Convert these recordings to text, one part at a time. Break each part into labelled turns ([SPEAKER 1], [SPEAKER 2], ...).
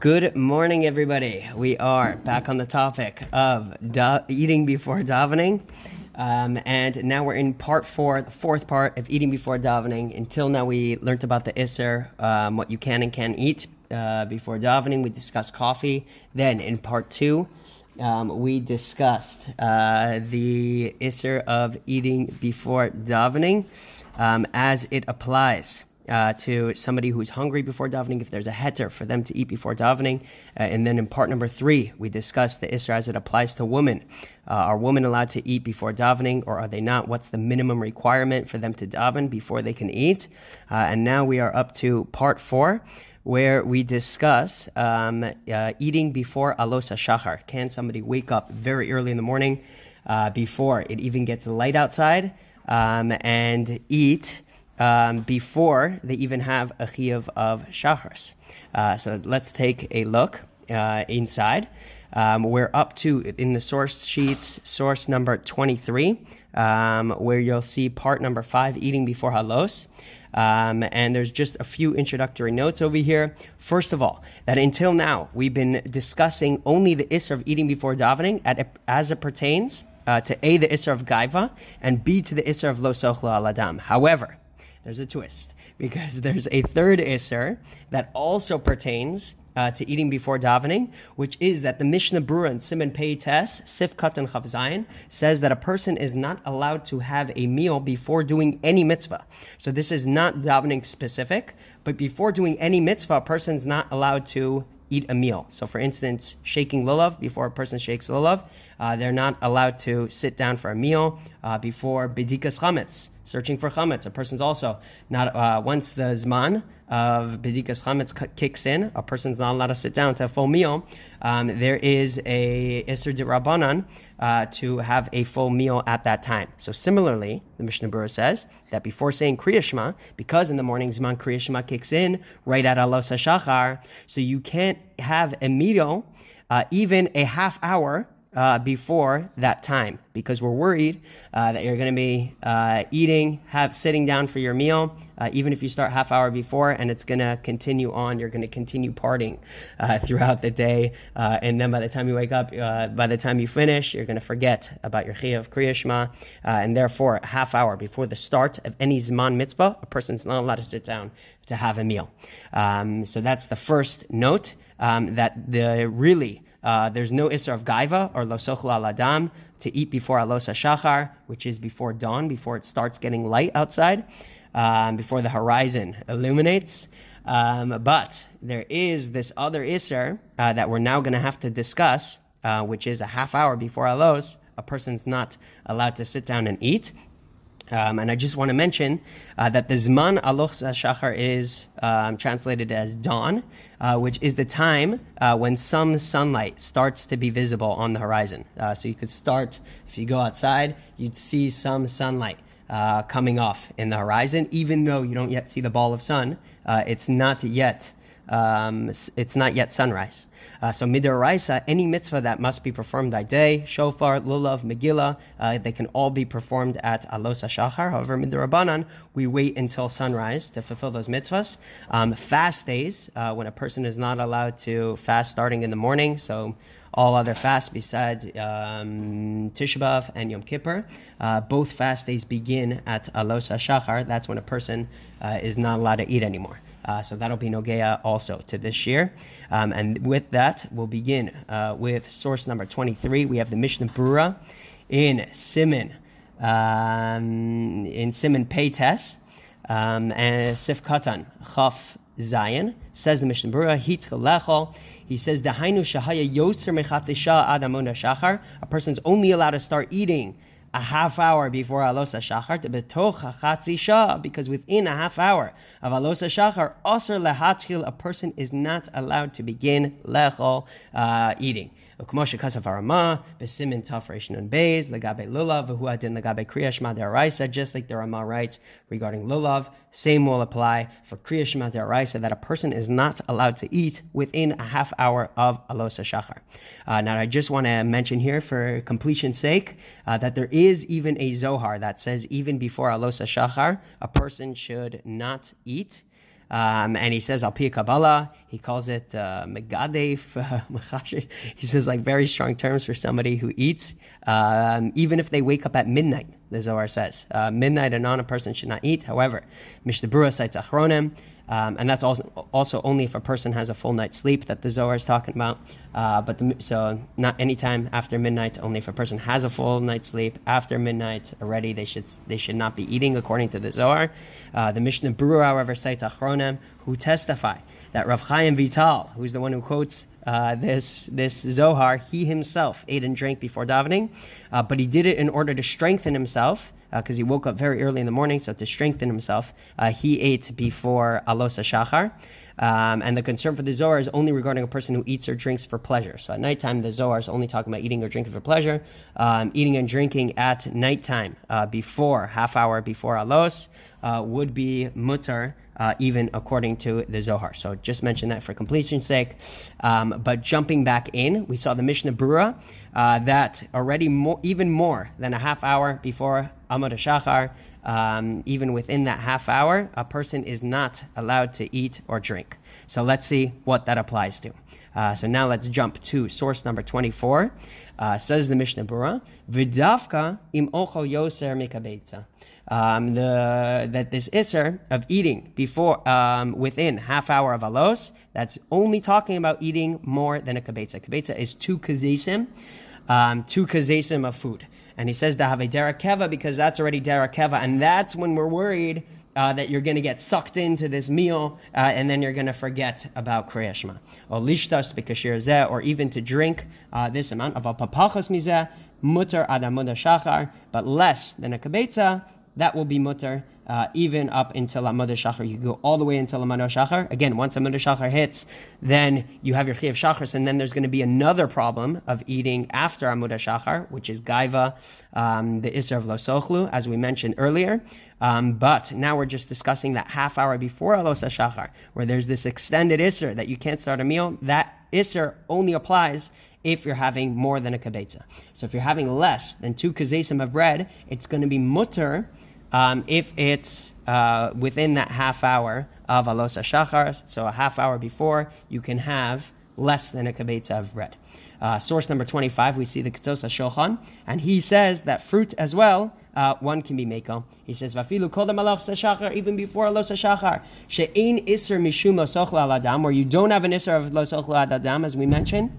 [SPEAKER 1] Good morning, everybody. We are back on the topic of da- eating before davening. Um, and now we're in part four, the fourth part of eating before davening. Until now, we learned about the Isser, um, what you can and can't eat uh, before davening. We discussed coffee. Then in part two, um, we discussed uh, the Isser of eating before davening um, as it applies uh, to somebody who's hungry before davening, if there's a heter for them to eat before davening. Uh, and then in part number three, we discussed the Isra as it applies to women. Uh, are women allowed to eat before davening or are they not? What's the minimum requirement for them to daven before they can eat? Uh, and now we are up to part four. Where we discuss um, uh, eating before alosa shachar. Can somebody wake up very early in the morning uh, before it even gets light outside um, and eat um, before they even have a chiyuv of shachars. Uh, so let's take a look uh, inside. Um, we're up to in the source sheets, source number 23, um, where you'll see part number five, eating before halos. Um, and there's just a few introductory notes over here. First of all, that until now we've been discussing only the isser of eating before davening at, as it pertains uh, to A, the isser of gaiva, and B, to the isser of lo sochla al adam. However, there's a twist because there's a third Isser that also pertains uh, to eating before davening, which is that the Mishnah Berurah and Simon Pei Tes, Sif Katan Chav Zayin, says that a person is not allowed to have a meal before doing any mitzvah. So this is not davening specific, but before doing any mitzvah, a person's not allowed to eat a meal. So, for instance, shaking lulav before a person shakes lulav, uh, they're not allowed to sit down for a meal uh, before bidikas chametz, searching for chametz. A person's also not uh, once the zman of bidikas chametz kicks in, a person's not allowed to sit down to a full meal. Um, there is a iser de rabbanan uh, to have a full meal at that time. So similarly, the Mishnah Berurah says that before saying Kriya Shema, because in the morning Zman Kriya Shema kicks in right at Alos HaShachar, so you can't have a meal uh, even a half hour uh, before that time because we're worried uh, that you're going to be uh, eating, have sitting down for your meal, uh, even if you start half hour before, and it's going to continue on. You're going to continue partying uh, throughout the day, uh, and then by the time you wake up, by the time you finish, you're going to forget about your chiyuv kriya shema, and therefore, half hour before the start of any zman mitzvah, a person's not allowed to sit down to have a meal. Um, so that's the first note um, that the really uh, there's no Isra of Gaiva or Losochla al Adam to eat before Alosa Shachar, which is before dawn, before it starts getting light outside, um, before the horizon illuminates. Um, but there is this other Isser uh, that we're now going to have to discuss, uh, which is a half hour before Alos. A person's not allowed to sit down and eat. Um, and I just want to mention uh, that the Zman Aloch Shachar is um, translated as dawn, uh, which is the time uh, when some sunlight starts to be visible on the horizon. Uh, so you could start, if you go outside, you'd see some sunlight. Uh, coming off in the horizon, even though you don't yet see the ball of sun, uh, it's not yet um, it's not yet sunrise. Uh, so midiraisa, any mitzvah that must be performed by day, shofar, lulav, megillah, uh, they can all be performed at alos shachar. However, midirabanan, we wait until sunrise to fulfill those mitzvahs. Um, fast days, uh, when a person is not allowed to fast starting in the morning, so all other fasts besides um, B'Av and Yom Kippur. Uh, both fast days begin at Alos HaShachar. That's when a person uh, is not allowed to eat anymore. Uh, so that'll be Nogea also to this year. Um, and with that, we'll begin uh, with source number 23. We have the Mishnah Berurah in Simon, um, in Simon Peites, um, and Sif Katan, Chaf Zion, says the Mishnah Berurah, Hitch He says, Dahainu Shahaya Yotzer Mechatzisha Adamona Shachar. A person's only allowed to start eating a half hour before Alosa Shachar to betoch because within a half hour of Alosa Shachar, Aser lehatchil, a person is not allowed to begin lechol, uh, eating. Ukmoshe arama, besimin tafresh nun beis, legabe lulav, v'hu adin legabe kriyashma deraisa, just like the Rama writes regarding lulav, same will apply for kriyashma deraisa, that a person is not allowed to eat within a half hour of Alosa Shachar. Uh, now, I just want to mention here, for completion's sake, uh, that there is even a Zohar that says even before Alosa Shachar, a person should not eat. Um, and he says, Al Kabbalah, he calls it uh, Megadef, he says like very strong terms for somebody who eats, um, even if they wake up at midnight, the Zohar says. Uh, midnight and on, a person should not eat. However, Mishnah Berurah cites Achronim, um, and that's also, also only if a person has a full night's sleep that the Zohar is talking about. Uh, but the, so not anytime after midnight. Only if a person has a full night's sleep after midnight already, they should they should not be eating according to the Zohar. Uh, the Mishnah Berurah, however, cites Achronim who testify that Rav Chaim Vital, who's the one who quotes uh, this this Zohar, he himself ate and drank before davening, uh, but he did it in order to strengthen himself because uh, he woke up very early in the morning. So to strengthen himself, uh, he ate before Alos Shachar. Um, and the concern for the Zohar is only regarding a person who eats or drinks for pleasure. So at nighttime, the Zohar is only talking about eating or drinking for pleasure. Um, eating and drinking at nighttime, uh, before, half hour before Alos, uh, would be mutar, uh, even according to the Zohar. So just mention that for completion's sake. Um, but jumping back in, we saw the Mishnah Berurah uh, that already more, even more than a half hour before Amud Shachar, um, even within that half hour, a person is not allowed to eat or drink. So let's see what that applies to. Uh, so now let's jump to source number 24. Uh, says the Mishnah Berurah, Vidavka im ochel yoser mikabetza. Um, the that this iser of eating before um, within half hour of alos, that's only talking about eating more than a kabetza. Kabetza is two kazesim, um, two kazesim of food. And he says to have a derakeva because that's already derakeva, and that's when we're worried uh, that you're going to get sucked into this meal uh, and then you're going to forget about Kriyashma. Or lishtas b'kashir or even to drink uh, this amount of apapachos mizeh, mutter adamuda shachar, but less than a kabetza, that will be mutter uh, even up until Amud Shachar. You go all the way until Amud Shachar. Again, once Amud Shachar hits, then you have your Chiyav Shachar, and then there's going to be another problem of eating after Amud Shachar, which is Gaiva, um, the Isser of Losochlu, as we mentioned earlier. Um, but now we're just discussing that half hour before Alos Shachar, where there's this extended Isser that you can't start a meal. That Isser only applies if you're having more than a kabetza. So if you're having less than two kazesim of bread, it's going to be mutter um, if it's uh, within that half hour of alosa shachar, so a half hour before, you can have less than a kabetza of bread. Uh, source number 25, we see the Ketzos Shulchan, and he says that fruit as well, uh, one can be meko. He says, "Vafilu kol shachar, even before los shachar, she'ein iser mishum adam, where you don't have an iser of lo adam, as we mentioned."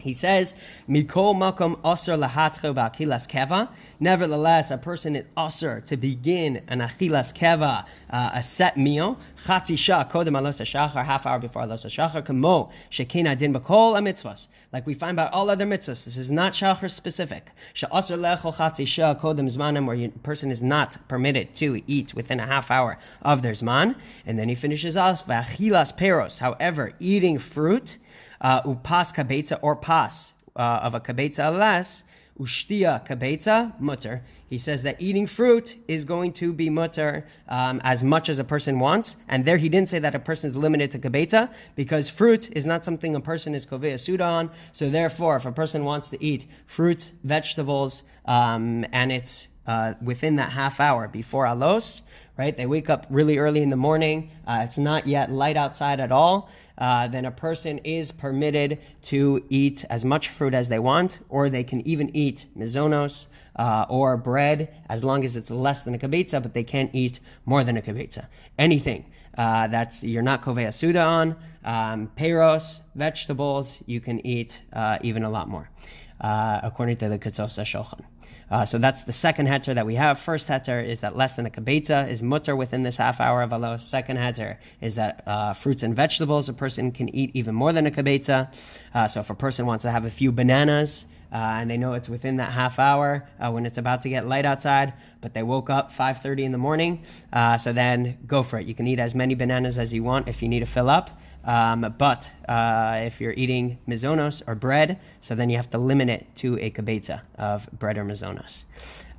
[SPEAKER 1] He says, Mikol makom osir lahatcho ba'achilas keva. Nevertheless, a person is osir to begin an achilas keva, uh, a set meal. Chatzi shah kodem alos shachar, half hour before alos shachar. Kamo shekina din bakol mitzvahs. Like we find by all other mitzvahs, this is not shachar specific. Sha'osir lechol chatzi shah kodem zmanim, where a person is not permitted to eat within a half hour of their zman. And then he finishes us, v'achilas peros. However, eating fruit, uh, upas kabetza or pas uh, of a kabetza less, ushtia kabetza mutter. He says that eating fruit is going to be mutter um, as much as a person wants. And there he didn't say that a person is limited to kabetza because fruit is not something a person is kovea suda on. So therefore, if a person wants to eat fruits, vegetables, um, and it's uh, within that half hour before alos, right? They wake up really early in the morning. Uh, it's not yet light outside at all. Uh, then a person is permitted to eat as much fruit as they want, or they can even eat mizonos uh, or bread as long as it's less than a kabetza, but they can't eat more than a kabetza. Anything uh, that's you're not kovea suda on, um, peros, vegetables, you can eat uh, even a lot more, uh, according to the Ketzos Shulchan. Uh, so that's the second heter that we have. First heter is that less than a kabetza is mutter within this half hour of alos. Second heter is that uh, fruits and vegetables a person can eat even more than a kabetza. Uh, so if a person wants to have a few bananas, uh, and they know it's within that half hour uh, when it's about to get light outside, but they woke up 5.30 in the morning, uh, so then go for it. You can eat as many bananas as you want if you need to fill up. Um, but uh, if you're eating mizonos or bread, so then you have to limit it to a kabetza of bread or mizonos.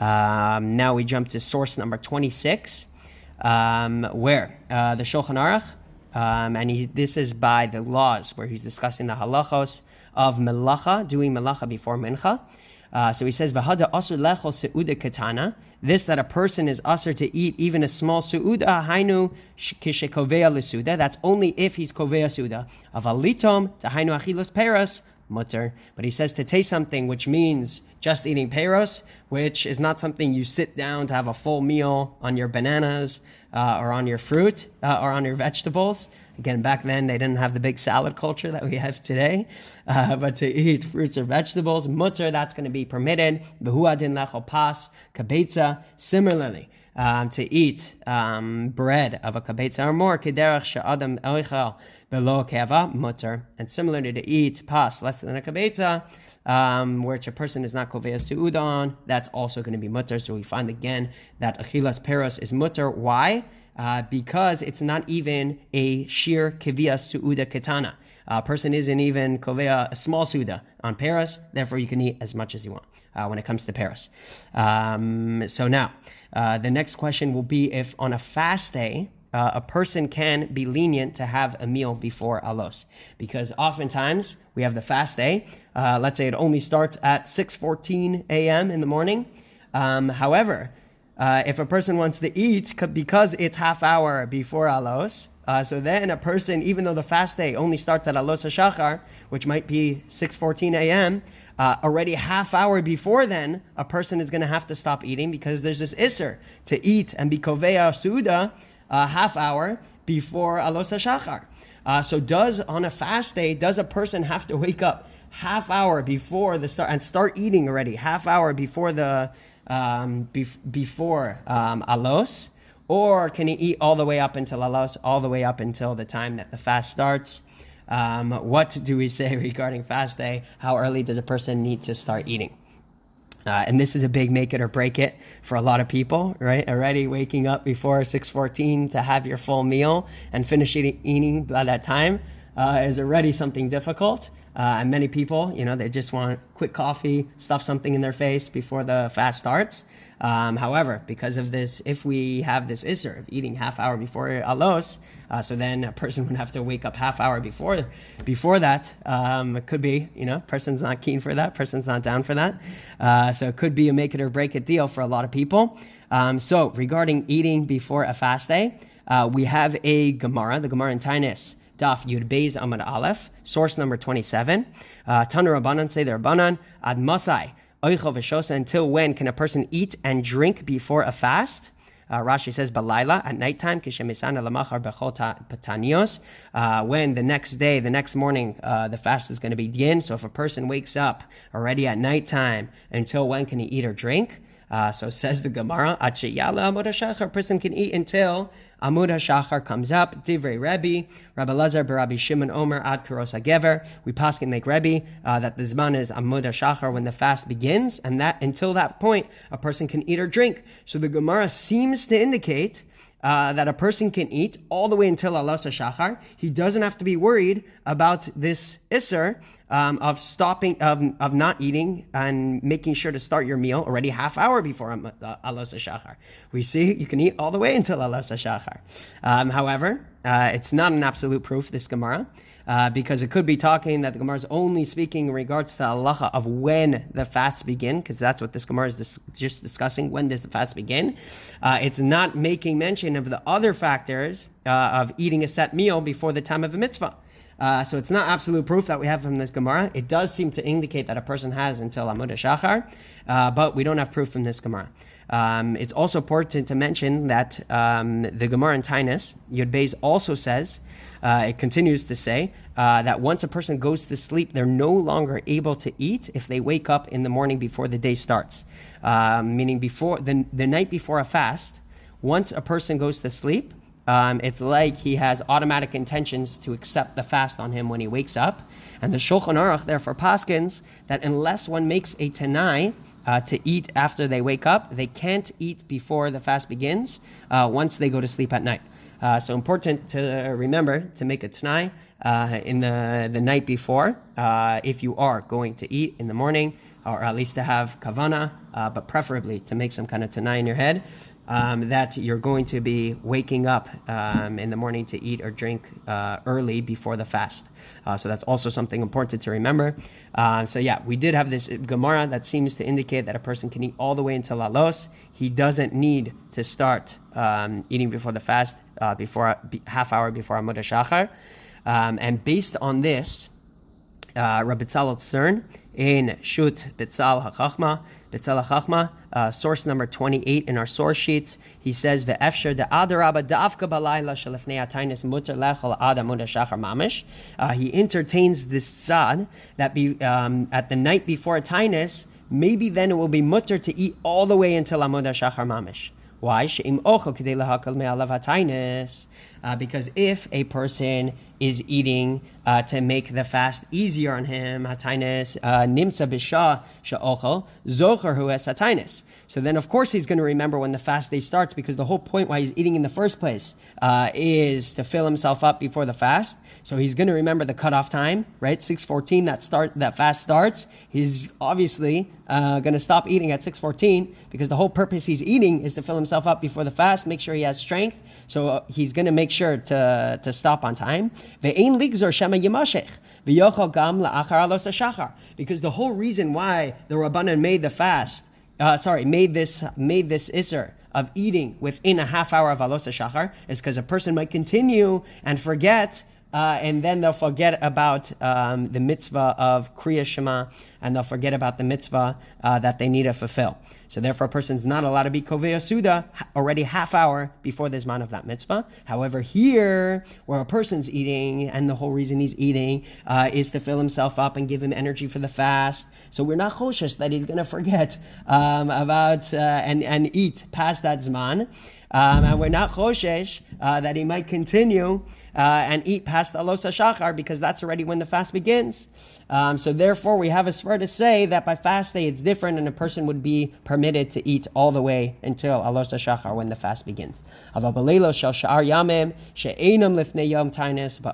[SPEAKER 1] Um, now we jump to source number 26, um, where uh, the Shulchan Aruch, um, and he, this is by the laws, where he's discussing the halachos of melacha, doing melacha before mincha. Uh, so he says, "V'hada asur lechol seuda katana." This that a person is usher to eat even a small seuda, hainu kishekovea lesuda. That's only if he's kovea suda. Avalitom tahainu achilos peras mutter. But he says to taste something, which means just eating peros, which is not something you sit down to have a full meal on your bananas uh, or on your fruit uh, or on your vegetables. Again, back then they didn't have the big salad culture that we have today. Uh, but to eat fruits or vegetables, mutter, that's going to be permitted. Behuadin lechol pas. Similarly, um, to eat um, bread of a kabetza or more, kederach she'adam oichel below keva, mutter. And similarly to eat pas less than a kabetza, um, which a person is not kovea su'udon, that's also going to be mutter. So we find again that achilas peros is mutter. Why? Uh, because it's not even a sheer kivia su'uda katana. A person isn't even kovea a small suda on peros, therefore you can eat as much as you want uh, when it comes to peros. Um, so now, uh, the next question will be if on a fast day, uh, a person can be lenient to have a meal before alos because oftentimes we have the fast day uh, let's say it only starts at 6.14 a.m in the morning um, however uh, if a person wants to eat because it's half hour before alos uh, so then a person even though the fast day only starts at alos hashachar which might be 6.14 a.m uh, already half hour before then, a person is going to have to stop eating because there's this isser to eat and be kovea suda a half hour before Alos HaShachar. Uh, so does, on a fast day, does a person have to wake up half hour before the start and start eating already, half hour before the, um, bef- before um, Alos? Or can he eat all the way up until Alos, all the way up until the time that the fast starts? Um, what do we say regarding fast day? How early does a person need to start eating? Uh, and this is a big make it or break it for a lot of people, right? Already waking up before 6:14 to have your full meal and finish eating, by that time uh, is already something difficult. Uh, and many people, you know, they just want quick coffee, stuff something in their face before the fast starts. Um, however, because of this, if we have this isser of eating half hour before alos, uh, so then a person would have to wake up half hour before before that. Um, it could be, you know, person's not keen for that, person's not down for that. Uh, so it could be a make it or break it deal for a lot of people. Um, so regarding eating before a fast day, uh, we have a Gemara, the Gemara in Tainis. Daf Yud Beis Amad Aleph, source number 27. Uh, Tanu Rabbanan say the Rabbanan, Ad Masai, until when can a person eat and drink before a fast? Uh, Rashi says, "Balayla at nighttime, kishemisana lamachar bechota patanios." Uh, when the next day, the next morning, uh, the fast is going to begin. So if a person wakes up already at nighttime, until when can he eat or drink? Uh, so says the Gemara, Achiyala Amud HaShachar, a person can eat until Amud HaShachar comes up, Divrei Rebbe, Rabbi Lazar Barabi Shimon Omer Ad Karos HaGever. We paskin like Rebbe uh, that the Zman is Amud HaShachar when the fast begins, and that until that point, a person can eat or drink. So the Gemara seems to indicate uh, that a person can eat all the way until Allah Shachar. He doesn't have to be worried about this Isser um, of stopping, of, of not eating and making sure to start your meal already half hour before Allah Shachar. We see you can eat all the way until Allah Shachar. Um, however, uh, it's not an absolute proof, this Gemara uh, because it could be talking that the Gemara is only speaking in regards to the halacha of when the fasts begin, because that's what this Gemara is dis- just discussing. When does the fast begin? Uh, it's not making mention of the other factors uh, of eating a set meal before the time of a mitzvah. Uh, so it's not absolute proof that we have from this Gemara. It does seem to indicate that a person has until Amud Shachar, uh, but we don't have proof from this Gemara. Um, it's also important to mention that um, the Gemara in Tainus, Yud Beis also says uh, it continues to say uh, that once a person goes to sleep, they're no longer able to eat if they wake up in the morning before the day starts. Uh, meaning before the, the night before a fast, once a person goes to sleep, um, it's like he has automatic intentions to accept the fast on him when he wakes up. And the Shulchan Aruch therefore paskins that unless one makes a tanai uh, to eat after they wake up, they can't eat before the fast begins uh, once they go to sleep at night. Uh, so important to remember to make a t'nai uh, in the, the night before uh, if you are going to eat in the morning or at least to have kavana, uh, but preferably to make some kind of t'nai in your head um, that you're going to be waking up um, in the morning to eat or drink uh, early before the fast. Uh, so that's also something important to remember. Uh, so yeah, we did have this Gemara that seems to indicate that a person can eat all the way until alos. He doesn't need to start um, eating before the fast, uh, before half hour before Amud Shachar. Um, and based on this, uh, Rabbi in Shut Bitzal HaChachma, Bitzal HaChachma, uh, source number 28 in our source sheets. He says, Ve'efsher de'adarabba da'afka balayla shalefnei atainis mutter lechol adam shachar mamish. Uh, he entertains this tzad that be um, at the night before Tainis, maybe then it will be mutter to eat all the way until Amud Shachar Mamish. Why? Uh, because if a person is eating uh, to make the fast easier on him, hatainis uh, nimsa bisha sha'ochel zocher es hatainis. So then, of course, he's going to remember when the fast day starts because the whole point why he's eating in the first place uh, is to fill himself up before the fast. So he's going to remember the cutoff time, right? Six fourteen. That start that fast starts. He's obviously uh, going to stop eating at six fourteen because the whole purpose he's eating is to fill himself up before the fast, make sure he has strength. So uh, he's going to make sure to to stop on time. Because the whole reason why the Rabbanan made the fast uh, sorry, made this made this iser of eating within a half hour of alosa shachar is because a person might continue and forget uh, and then they'll forget about um, the mitzvah of Kriya Shema, and they'll forget about the mitzvah uh, that they need to fulfill. So therefore, a person's not allowed to be Kovea Suda already half hour before the Zman of that mitzvah. However, here, where a person's eating, and the whole reason he's eating uh, is to fill himself up and give him energy for the fast. So we're not choshesh that he's going to forget um, about uh, and, and eat past that Zman. Um, and we're not choshesh uh, that he might continue uh, and eat past alosa shachar because that's already when the fast begins. Um, so therefore, we have a swear to say that by fast day it's different, and a person would be permitted to eat all the way until alosa shachar when the fast begins. But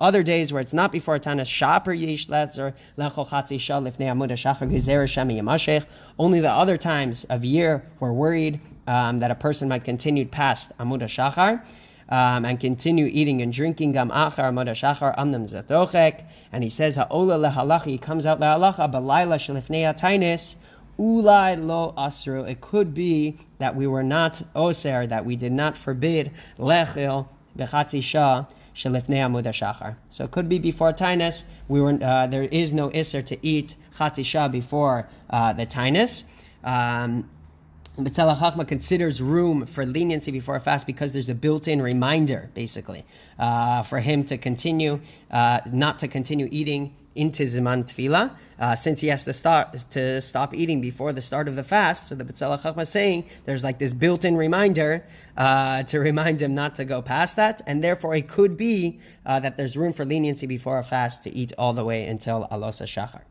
[SPEAKER 1] other days where it's not before tanis shaper yish letzer lechol chatzi shal lifnei amud shachar gezer. Only the other times of year we're worried um, that a person might continue past amud shachar um, and continue eating and drinking gam achar moda shachar amnam zatochek. And he says ha'ola lehalacha. He comes out lehalacha balayla shelifnei tainis. Ulai lo asru. It could be that we were not oser, that we did not forbid lechil bechatzi shah shelifnei amud shachar. So it could be before tainus. We were uh, there is no iser to eat chatzi shah before uh, the tainus. Um, Betzalel Chachma considers room for leniency before a fast because there's a built-in reminder, basically, uh, for him to continue, uh, not to continue eating into Ziman Tefillah, uh, since he has to start to stop eating before the start of the fast. So the Betzalel Chachma is saying there's like this built-in reminder uh, to remind him not to go past that, and therefore it could be uh, that there's room for leniency before a fast to eat all the way until Alosa Shachar.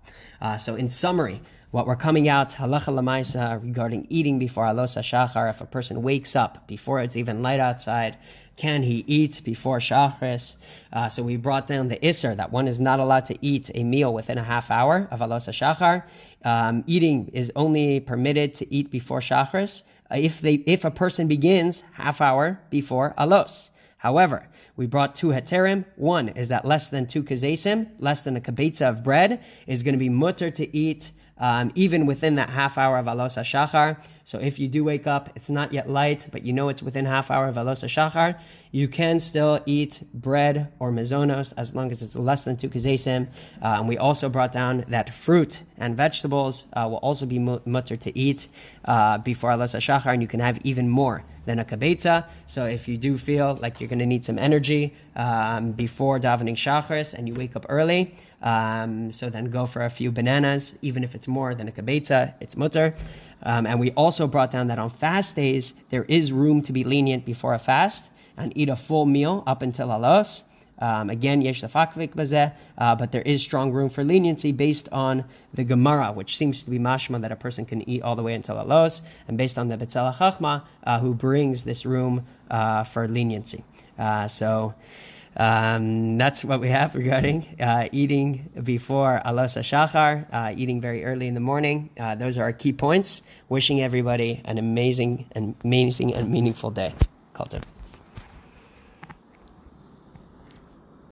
[SPEAKER 1] Uh, so in summary, what we're coming out halacha lamaisa regarding eating before alosa shachar. If a person wakes up before it's even light outside, can he eat before shachris? Uh, so we brought down the iser that one is not allowed to eat a meal within a half hour of alosa shachar. Um, eating is only permitted to eat before shachris if they if a person begins half hour before alos. However, we brought two heterim. One is that less than two kazesim, less than a kabetza of bread, is going to be mutter to eat um, even within that half hour of Alosa Shachar. So if you do wake up, it's not yet light, but you know it's within half hour of Alosa Shachar, you can still eat bread or mezonos as long as it's less than two kazesim. Uh, and we also brought down that fruit and vegetables uh, will also be mutter to eat uh, before Alosa Shachar, and you can have even more than a kabetza. So if you do feel like you're going to need some energy um, before davening Shachris and you wake up early, um, so then go for a few bananas, even if it's more than a kabetza, it's mutter. Um, and we also brought down that on fast days, there is room to be lenient before a fast and eat a full meal up until alos. Um, again, yesh lefakvik bazeh, uh, but there is strong room for leniency based on the Gemara, which seems to be mashma that a person can eat all the way until alos, and based on the Betzalel Chachma, uh, who brings this room uh, for leniency. Uh, so. Um, that's what we have regarding uh, eating before Alos Shachar, uh, eating very early in the morning. Uh, those are our key points. Wishing everybody an amazing and amazing and meaningful day. Call